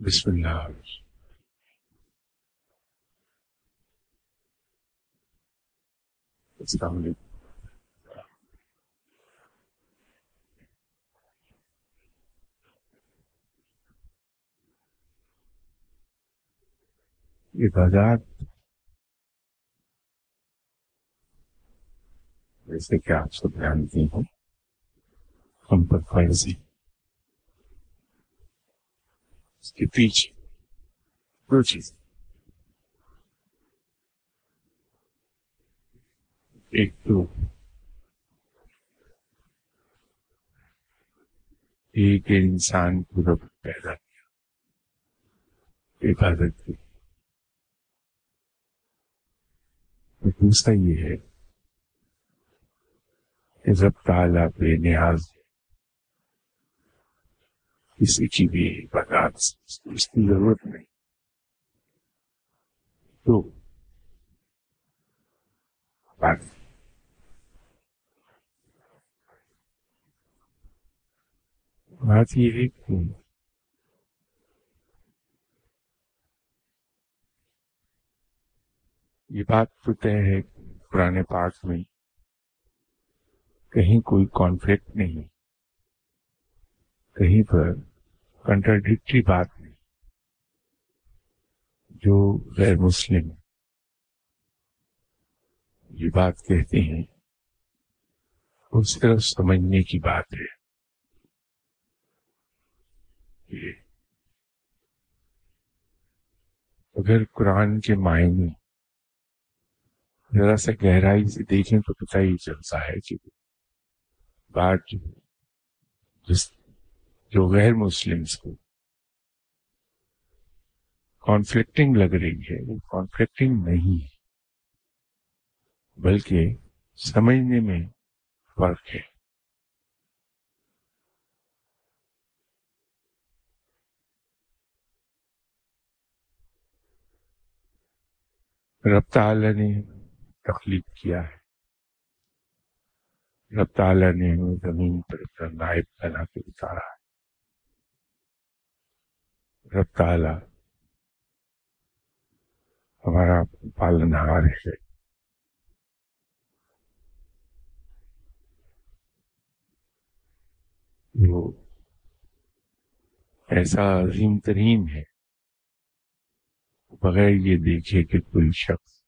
بسم اللہ السلام علیکم عبادات جیسے کہ آپ سب جانتی ہوں ہم پر فرض ہے اس کے پیچھے دو چیز ایک تو ایک انسان کو رب پیدا کیا، عبادت کی۔ دوسرا یہ ہے کہ رب تعالیٰ بے نیاز کسی کی بھی عبادات اس کی ضرورت نہیں۔ تو بات بات یہ ہے کہ یہ بات تو طے ہے پرانے پاک میں کہیں کوئی کانفلکٹ نہیں۔ کہیں پر کنٹراڈکٹری بات نہیں، جو غیر مسلم یہ بات کہتے ہیں، وہ صرف سمجھنے کی بات ہے۔ اگر قرآن کے معنی ذرا سا گہرائی سے دیکھیں تو پتہ ہی چلتا ہے کہ بات جس جو غیر مسلمس کو کانفلکٹنگ لگ رہی ہے، وہ کانفلکٹنگ نہیں ہے، بلکہ سمجھنے میں فرق ہے۔ رب تعالی نے تخلیق کیا ہے۔ رب تعالیٰ نے زمین پر اپنا نائب بنا کے اتارا ہے۔ رب تعالیٰ ہمارا پالن ہار ہے۔ وہ ایسا عظیم ترین ہے۔ بغیر یہ دیکھے کہ کوئی شخص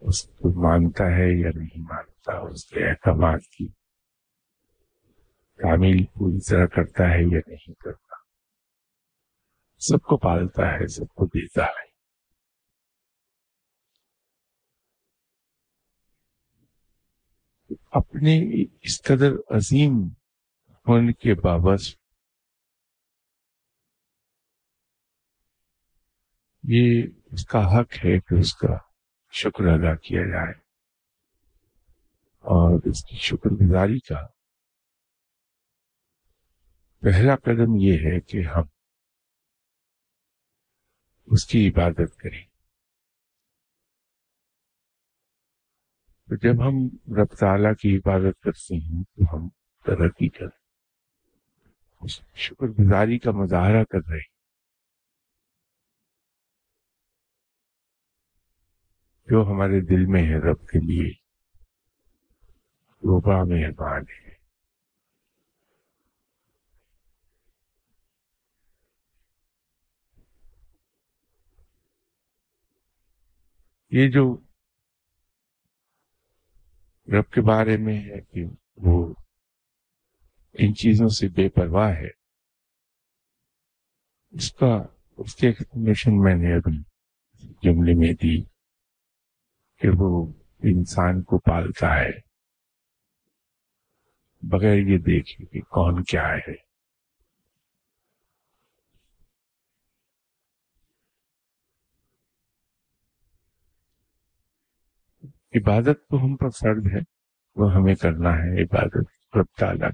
اس کو مانتا ہے یا نہیں مانتا، اس کے احکامات کی تعمیل پوری طرح کرتا ہے یا نہیں کرتا۔ سب کو پالتا ہے، سب کو دیتا ہے۔ اپنے اس قدر عظیم ہونے کے بابت یہ اس کا حق ہے کہ اس کا شکر ادا کیا جائے۔ اور اس کی شکر گزاری کا پہلا قدم یہ ہے کہ ہم اس کی عبادت کریں۔ تو جب ہم رب تعالیٰ کی عبادت کرتے ہیں، تو ہم ترقی کریں اس شکر گزاری کا مظاہرہ کر رہے ہیں۔ جو ہمارے دل میں ہے رب کے لیے، وہ بڑا مہربان ہے۔ یہ جو رب کے بارے میں ہے کہ وہ ان چیزوں سے بے پرواہ ہے، اس کا، اس کی ایکسپلینیشن میں نے ابھی جملے میں دی کہ وہ انسان کو پالتا ہے، بغیر یہ دیکھے کہ کون کیا ہے۔ عبادت تو ہم پر فرد ہے، وہ ہمیں کرنا ہے عبادت، رب تعالیٰ۔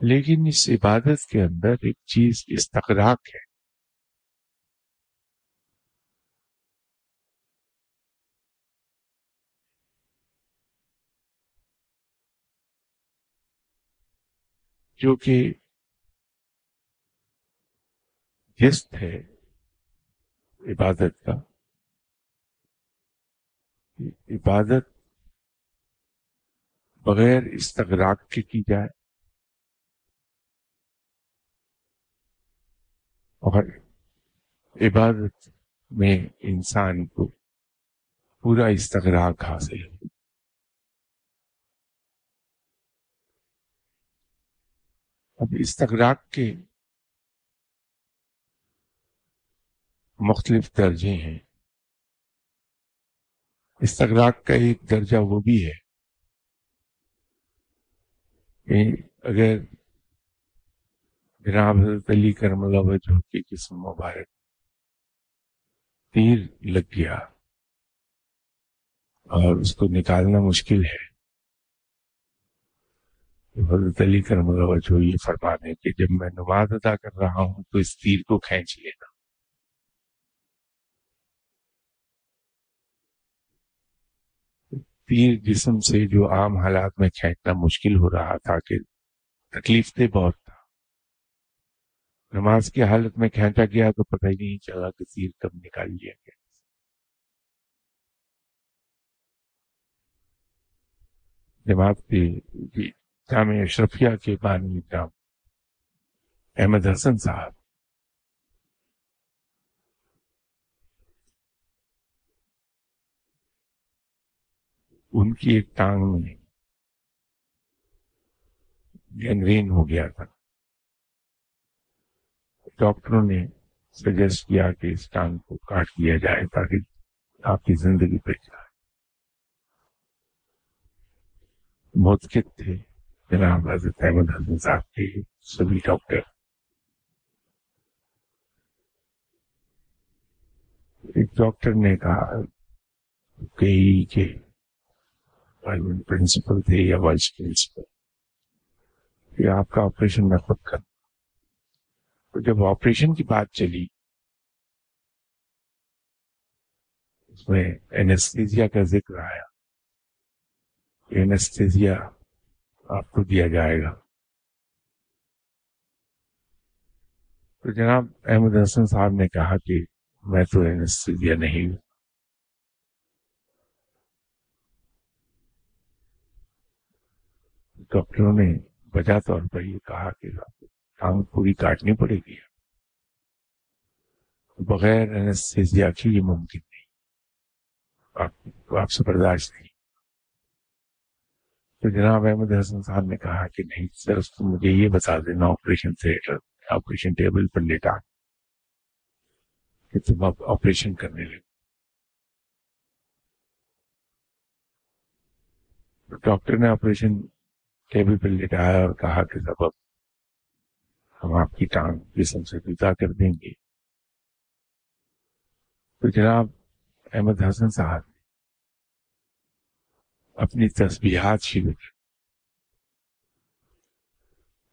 لیکن اس عبادت کے اندر ایک چیز استقراق ہے۔ جو کہ جست ہے عبادت کا۔ عبادت بغیر استغراق کے کی جائے۔ اور عبادت میں انسان کو پورا استغراق حاصل ہو۔ اب استغراق کے مختلف درجے ہیں۔ استغراق کا ایک درجہ وہ بھی ہے کہ اگر جناب حضرت علی کرم اللہ وجہ کی جسم مبارک تیر لگ گیا اور اس کو نکالنا مشکل ہے حضرت علی کرم اللہ وجہ یہ فرمانے کہ جب میں نماز ادا کر رہا ہوں تو اس تیر کو کھینچ لینا۔ تیر جسم سے جو عام حالات میں کھینچنا مشکل ہو رہا تھا کہ تکلیف دہ بہت تھا۔ نماز کی حالت میں کھینچا گیا تو پتہ ہی نہیں چلا کہ تیر کب نکال لیا گیا۔ جماعت کی جامع اشرفیہ کے بانی جام احمد حسن صاحب ان کی ایک ٹانگ میں گینگرین ہو گیا تھا۔ ڈاکٹروں نے سجیسٹ کیا کہ اس ٹانگ کو کاٹ دیا جائے تاکہ آپ کی زندگی پہ جائے۔ متقد تھے جناب حضرت احمد حسن صاحب کے سبھی ڈاکٹر۔ ایک ڈاکٹر نے کہا کہ پرنسپل تھے یا وائس پرنسپل کہ آپ کا آپریشن میں خود کر تو جب آپریشن کی بات چلی اس میں اینستھیزیا کا ذکر آیا اینستھیزیا آپ کو دیا جائے گا تو جناب احمد حسن صاحب نے کہا کہ میں تو اینستھیزیا نہیں ہوں ڈاکٹروں نے وجہ طور پر یہ کہا کہ ٹانگ پوری کاٹنی پڑے گی۔ بغیر انستھیزیا کی یہ ممکن نہیں۔ آپ آپ سے برداشت نہیں۔ تو جناب احمد حسن صاحب نے کہا کہ نہیں، صرف تم مجھے یہ بتا دینا آپریشن تھیٹر آپریشن ٹیبل پر لیٹا۔ کہ تم اب آپریشن کرنے لگے ڈاکٹر نے آپریشن ٹیبل پہ لٹایا اور کہا کہ سبب ہم آپ کی ٹانگ جسم سے جدا کر دیں گے۔ تو جناب احمد حسن صاحب نے اپنی تسبیحات شروع کر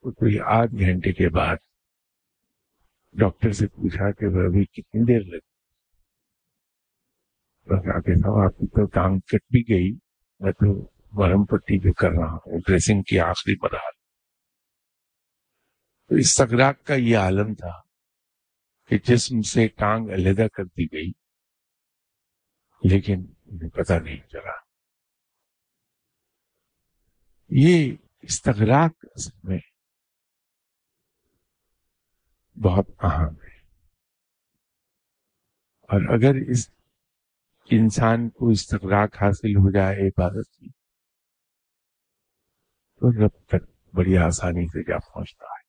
کوئی آدھ گھنٹے کے بعد ڈاکٹر سے پوچھا کہ وہ ابھی کتنی دیر لگی؟ بس آگے صاحب آپ کی تو ٹانگ کٹ بھی گئی، میں تو مرم پٹی جو کر رہا ہوں، ڈریسنگ کی آخری مرحل تو اس سگراک کا یہ عالم تھا کہ جسم سے ٹانگ علیحدہ کر دی گئی، لیکن انہیں پتہ نہیں چلا۔ یہ استغراق اصل میں بہت اہم ہے۔ اور اگر اس انسان کو استغراق حاصل ہو جائے عبادت کی تو رب تک بڑی آسانی سے جا پہنچتا ہے۔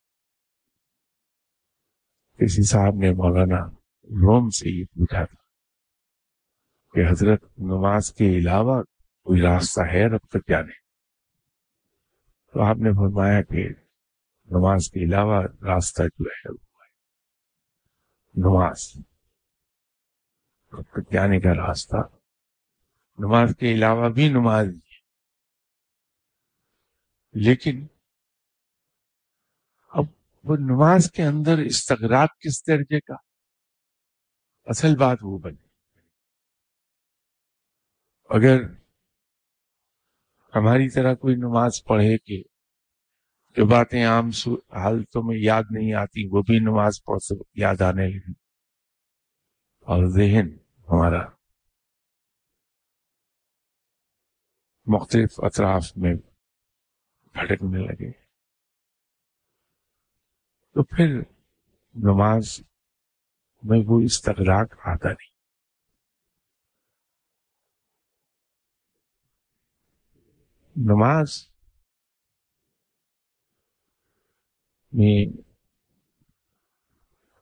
کسی صاحب نے مولانا روم سے یہ پوچھا تھا کہ حضرت نماز کے علاوہ کوئی راستہ ہے رب تک جانے تو آپ نے فرمایا کہ نماز کے علاوہ راستہ جو ہے وہ ہے۔ نماز۔ رب تک جانے کا راستہ۔ نماز کے علاوہ بھی نماز۔ لیکن اب وہ نماز کے اندر استغراق کس درجے کا؟ اصل بات وہ بنے اگر ہماری طرح کوئی نماز پڑھے کہ جو باتیں عام حالتوں میں یاد نہیں آتی، وہ بھی نماز پڑھ سے یاد آنے لگی۔ اور ذہن ہمارا مختلف اطراف میں بھٹکنے لگے۔ تو پھر نماز میں وہ استغراق آتا نہیں۔ نماز میں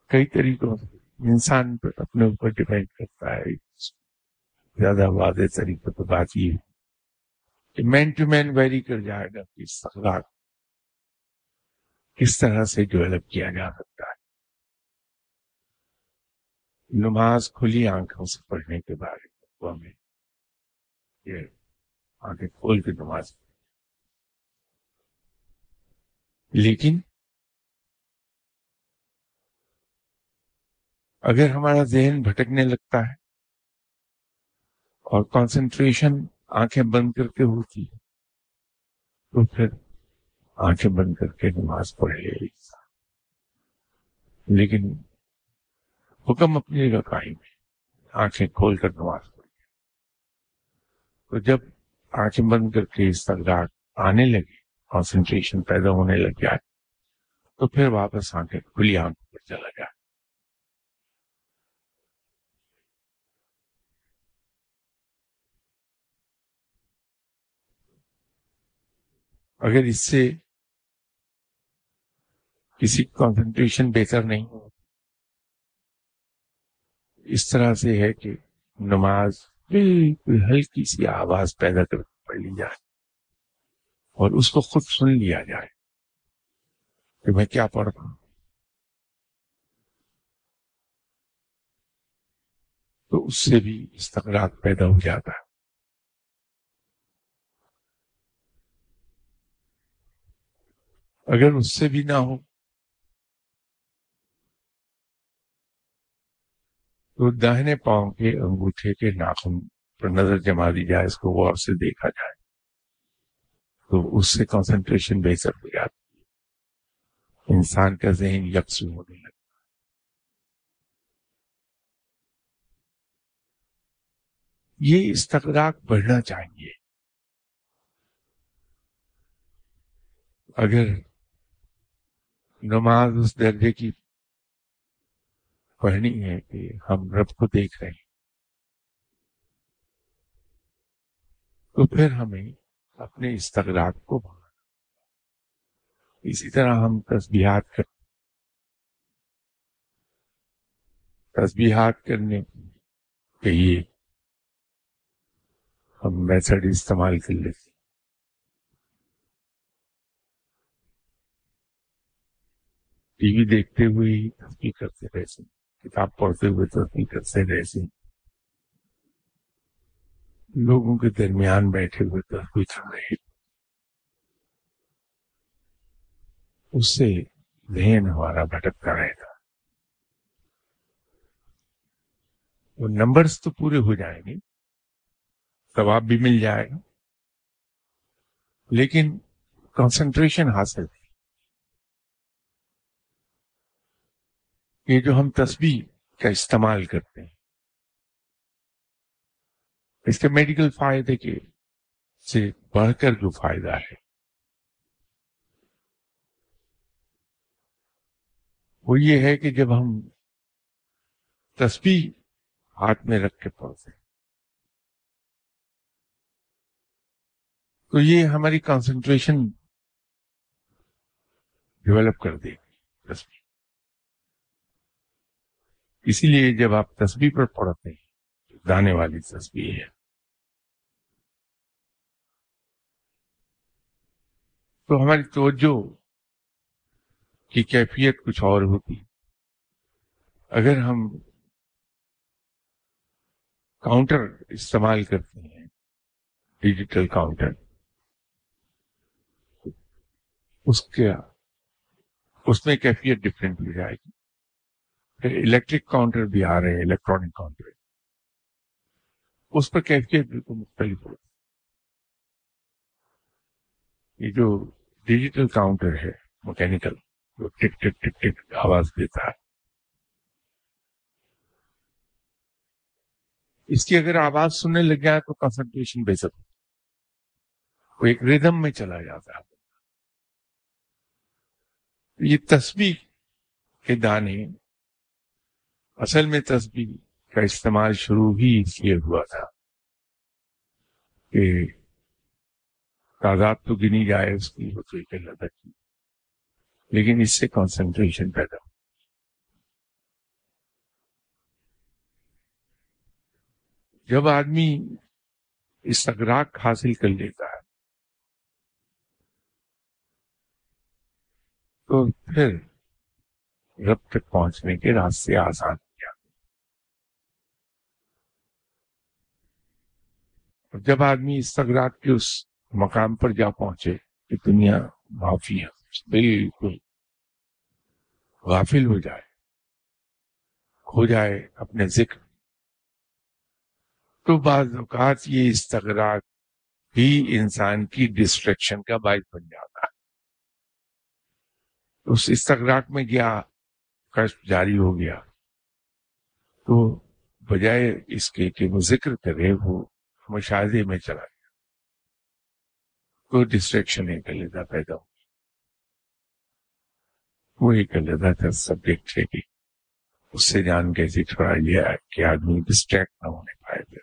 کئی طریقوں سے انسان پر اپنے اوپر ڈپینڈ کرتا ہے۔ زیادہ واضح طریقے پہ بات یہ کہ مین ٹو مین ویری کر جائے گا کہ استغراق کس طرح سے ڈیولپ کیا جا سکتا ہے۔ نماز کھلی آنکھوں سے پڑھنے کے بارے میں ہمیں یہ آنکھیں کھول کے نماز لیکن اگر ہمارا ذہن بھٹکنے لگتا ہے اور کانسنٹریشن آنکھیں بند کر کے ہوتی ہے تو پھر آنکھیں بند کر کے نماز پڑھ لے لیکن حکم اپنی جگہ قائم ہے۔ آنکھیں کھول کر نماز پڑھ تو جب آنکھیں بند کر کے استغراق آنے لگے کانسنٹریشن پیدا ہونے لگ جائے تو پھر واپس آنکھیں کھلی آنکھوں پر چلا جائے اگر اس سے کسی کانسنٹریشن بہتر نہیں ہو، اس طرح سے ہے کہ نماز بالکل ہلکی سی آواز پیدا کر پڑھ لی جائے اور اس کو خود سن لیا جائے کہ میں کیا پڑھ رہا ہوں۔ تو اس سے بھی استقرات پیدا ہو جاتا ہے۔ اگر اس سے بھی نہ ہو، تو داہنے پاؤں کے انگوٹھے کے ناخن پر نظر جما دی جائے، اس کو غور سے دیکھا جائے۔ تو اس سے کنسنٹریشن بہتر ہو جاتی ہے۔ انسان کا ذہن یکسو ہونے لگتا یہ استقراق بڑھنا چاہیے۔ اگر نماز اس درجے کی پڑھنی ہے کہ ہم رب کو دیکھ رہے ہیں۔ تو پھر ہمیں اپنے استغراق کو بڑھانا۔ اسی طرح ہم تسبیحات کر تسبیحات کرنے کے لیے ہم میتھڈ استعمال کر لیتے ٹی وی دیکھتے ہوئے ہی تصویر کرتے رہتے کتاب پڑھتے ہوئے تصویر کرتے رہتے لوگوں کے درمیان بیٹھے ہوئے تصویر کر رہے اس سے ذہن ہمارا بھٹکتا رہتا وہ نمبرز تو پورے ہو جائیں گے، ثواب بھی مل جائے گا، لیکن کنسنٹریشن حاصل یہ جو ہم تسبیح کا استعمال کرتے ہیں۔ اس کے میڈیکل فائدے کے سے بڑھ کر جو فائدہ ہے۔ وہ یہ ہے کہ جب ہم تسبیح ہاتھ میں رکھ کے پڑھتے ہیں، تو یہ ہماری کانسنٹریشن ڈیولپ کر دے گی۔ تصویر اسی لیے جب آپ تصویر پر پڑھتے ہیں، دانے والی تصویر ہے۔ تو ہماری توجہ کی کیفیت کچھ اور ہوتی۔ اگر ہم کاؤنٹر استعمال کرتے ہیں، ڈیجیٹل کاؤنٹر، اس کے اس میں کیفیت ڈفرینٹ ہو جائے گی۔ الیکٹرک کاؤنٹر بھی آ رہے ہیں، الیکٹرانک کاؤنٹر۔ اس پر کیفیت بالکل مختلف ہوتی یہ جو ڈیجیٹل کاؤنٹر ہے، مکینکل، جو ٹک ٹک ٹک ٹک آواز دیتا ہے۔ اس کی اگر آواز سننے لگ جائے تو کنسنٹریشن بے سک وہ ایک ریدم میں چلا جاتا ہے۔ یہ تسبیح کے دانے اصل میں تسبیح کا استعمال شروع ہی اس لیے ہوا تھا کہ تعداد تو گنی جائے اس کی، وہ تو ایک اللہ کی۔ لیکن اس سے کانسنٹریشن پیدا ہو جب آدمی استغراق حاصل کر لیتا ہے، تو پھر رب تک پہنچنے کے راستے آسان ہو جاتے اور جب آدمی استغراق کے اس مقام پر جا پہنچے کہ دنیا معافی ہے، بالکل غافل ہو جائے کھو جائے اپنے ذکر۔ تو بعض اوقات یہ استغراق ہی انسان کی ڈسٹریکشن کا باعث بن جاتا ہے۔ اس استغراق میں گیا کشف جاری ہو گیا؟ تو بجائے اس کے کہ وہ ذکر کرے، وہ مشاہدے میں چلا گیا۔ کوئی ڈسٹریکشن ایک علیحدہ پیدا ہو وہ ایک علیحدہ سبجیکٹ ہے کہ اس سے جان کے تھوڑا یہ کہ آدمی ڈسٹریکٹ نہ ہونے پائے پھر۔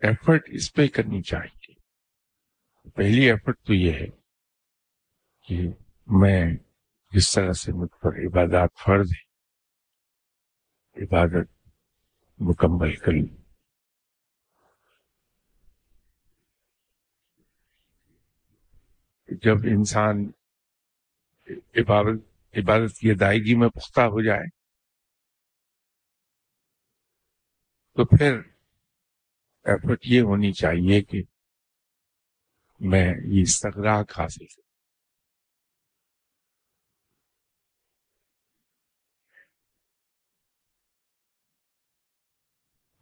ایفرٹ اس پہ کرنی چاہیے۔ پہلی ایفرٹ تو یہ ہے کہ میں جس طرح سے مجھ پر عبادات فرض ہے عبادت مکمل کر لی جب انسان عبادت عبادت کی ادائیگی میں پختہ ہو جائے، تو پھر ایفرٹ یہ ہونی چاہیے کہ میں یہ استغراق حاصل کروں۔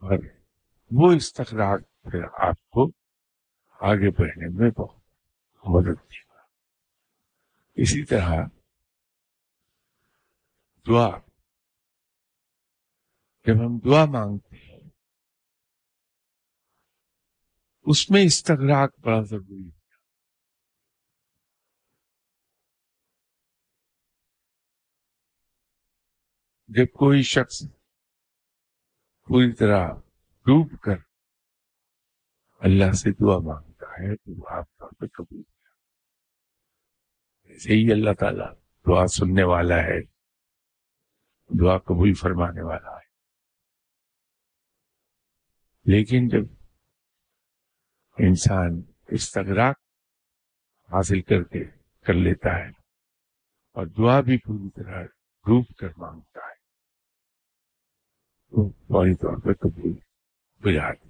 اور وہ استغراق پھر آپ کو آگے بڑھنے میں بہت مدد دے گا اسی طرح دعا۔ جب ہم دعا مانگتے ہیں، اس میں استغراق بڑا ضروری ہے۔ جب کوئی شخص پوری طرح ڈوب کر اللہ سے دعا مانگتا ہے، تو وہ آپ طور پہ قبول ایسے ہی اللہ تعالیٰ دعا سننے والا ہے، دعا قبول فرمانے والا ہے۔ لیکن جب انسان استغراق حاصل کر کے کر لیتا ہے اور دعا بھی پوری طرح ڈوب کر مانگتا ہے تو فوری طور پہ قبول بجاتی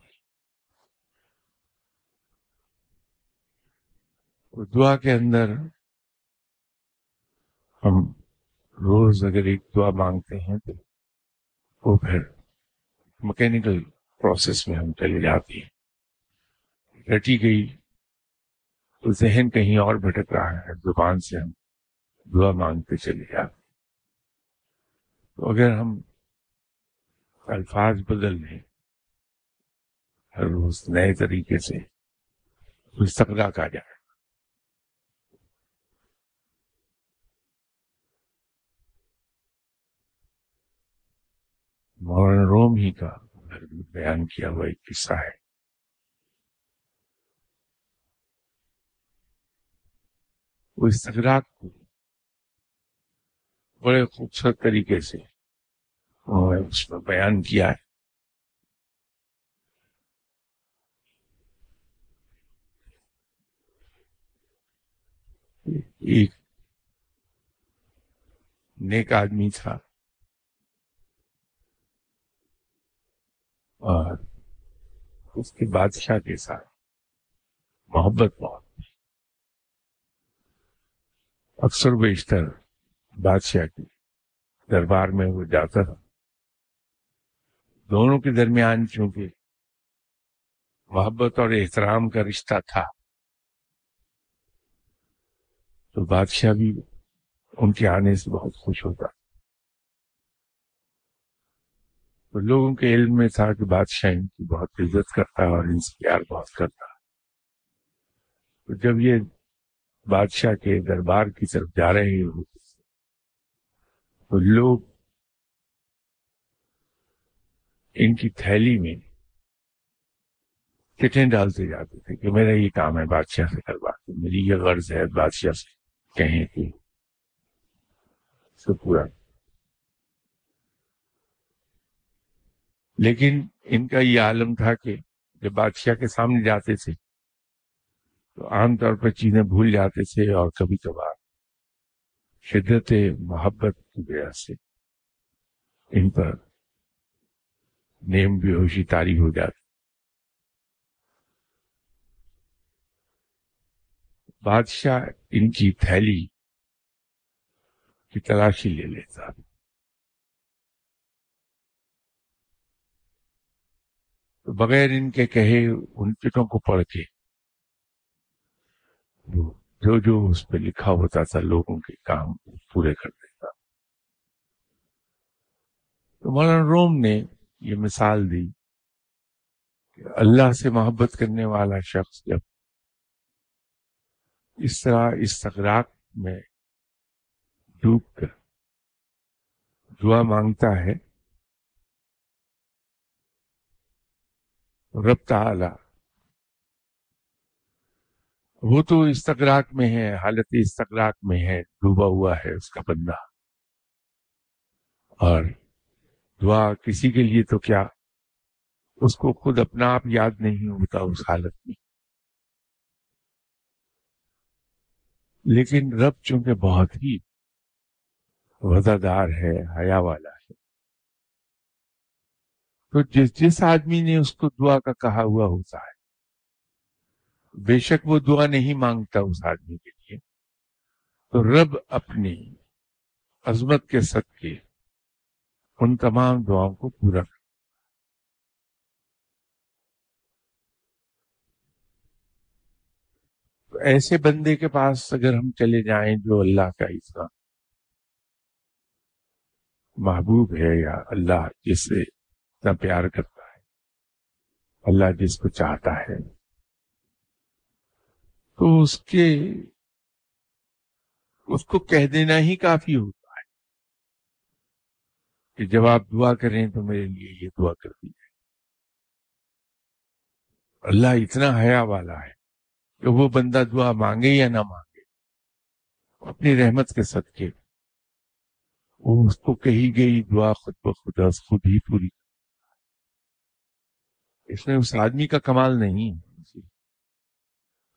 دعا کے اندر ہم روز اگر ایک دعا مانگتے ہیں تو وہ پھر مکینکل پروسیس میں ہم چلے جاتی ہیں۔ رٹی گئی تو ذہن کہیں اور بھٹک رہا ہے، زبان سے ہم دعا مانگتے چلے جاتے تو اگر ہم الفاظ بدل لیں ہر روز نئے طریقے سے استقلاق آ جائے مولانا روم ہی کا بیان کیا ہوا ایک قصہ ہے۔ وہ استغراق کو بڑے خوبصورت طریقے سے اس میں بیان کیا ہے۔ ایک نیک آدمی تھا۔ اور اس کے بادشاہ کے ساتھ محبت بہت۔ اکثر بیشتر بادشاہ کی دربار میں وہ جاتا تھا۔ دونوں کے درمیان چونکہ محبت اور احترام کا رشتہ تھا، تو بادشاہ بھی ان کے آنے سے بہت خوش ہوتا۔ تو لوگوں کے علم میں تھا کہ بادشاہ ان کی بہت عزت کرتا اور ان سے پیار بہت کرتا۔ تو جب یہ بادشاہ کے دربار کی طرف جا رہے ہوتے، تو لوگ ان کی تھیلی میں چٹیں ڈالتے جاتے تھے کہ میرا یہ کام ہے، بادشاہ سے کروا کے، میری یہ غرض ہے بادشاہ سے کہیں کہ پورا۔ لیکن ان کا یہ عالم تھا کہ جب بادشاہ کے سامنے جاتے تھے تو عام طور پر چیزیں بھول جاتے تھے اور کبھی کبھار شدت محبت کی وجہ سے ان پر نیم بے ہوشی تاری ہو جاتی۔ بادشاہ ان کی تھیلی کی تلاشی لے لیتا۔ تو بغیر ان کے کہے ان چٹوں کو پڑھ کے۔ جو جو اس پہ لکھا ہوتا تھا لوگوں کے کام پورے کر دیتا۔ تو مولانا روم نے یہ مثال دی کہ اللہ سے محبت کرنے والا شخص جب اس طرح استغراق میں ڈوب کر دعا مانگتا ہے، رب تعالی، وہ تو استقراق میں ہے، حالت استقراق میں ہے، ڈوبا ہوا ہے اس کا بندہ۔ اور دعا کسی کے لیے تو کیا؟ اس کو خود اپنا آپ یاد نہیں ہوتا اس حالت میں۔ لیکن رب چونکہ بہت ہی وزادار ہے، حیا والا ہے۔ تو جس جس آدمی نے اس کو دعا کا کہا ہوا ہوتا ہے، بے شک وہ دعا نہیں مانگتا اس آدمی کے لیے۔ تو رب اپنی عظمت کے صدقے ان تمام دعاؤں کو پورا کر۔ تو ایسے بندے کے پاس اگر ہم چلے جائیں جو اللہ کا اتنا محبوب ہے یا اللہ جس سے اتنا پیار کرتا ہے، اللہ جس کو چاہتا ہے، تو اس کے، اس کو کہہ دینا ہی کافی ہوتا۔ کہ جب آپ دعا کریں تو میرے لیے یہ دعا کر دیجیے اللہ اتنا حیا والا ہے کہ وہ بندہ دعا مانگے یا نہ مانگے، اپنی رحمت کے صدقے وہ اس کو کہی گئی دعا خود بخود خود ہی پوری۔ اس میں اس آدمی کا کمال نہیں۔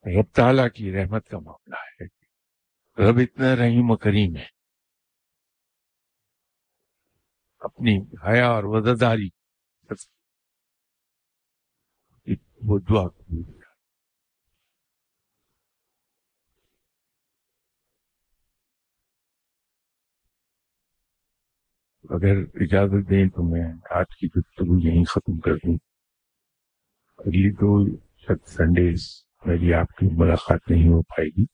رب تعالیٰ کی رحمت کا معاملہ ہے رب اتنا رحیم و کریم ہے۔ اپنی حیا اور وزاداری وہ دعا اگر اجازت دیں تو میں آج کی گفتگو یہیں ختم کر دوں۔ اگلی دو سنڈیز میری آپ کی ملاقات نہیں ہو پائے گی۔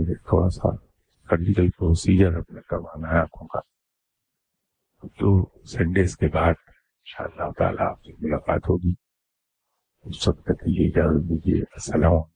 مجھے تھوڑا سا سرجیکل پروسیجر اپنا کروانا ہے آنکھوں کا تو سنڈیز کے بعد ان شاء اللہ تعالیٰ آپ سے ملاقات ہوگی۔ اس وقت تک یہ اجازت دیجیے۔ السلام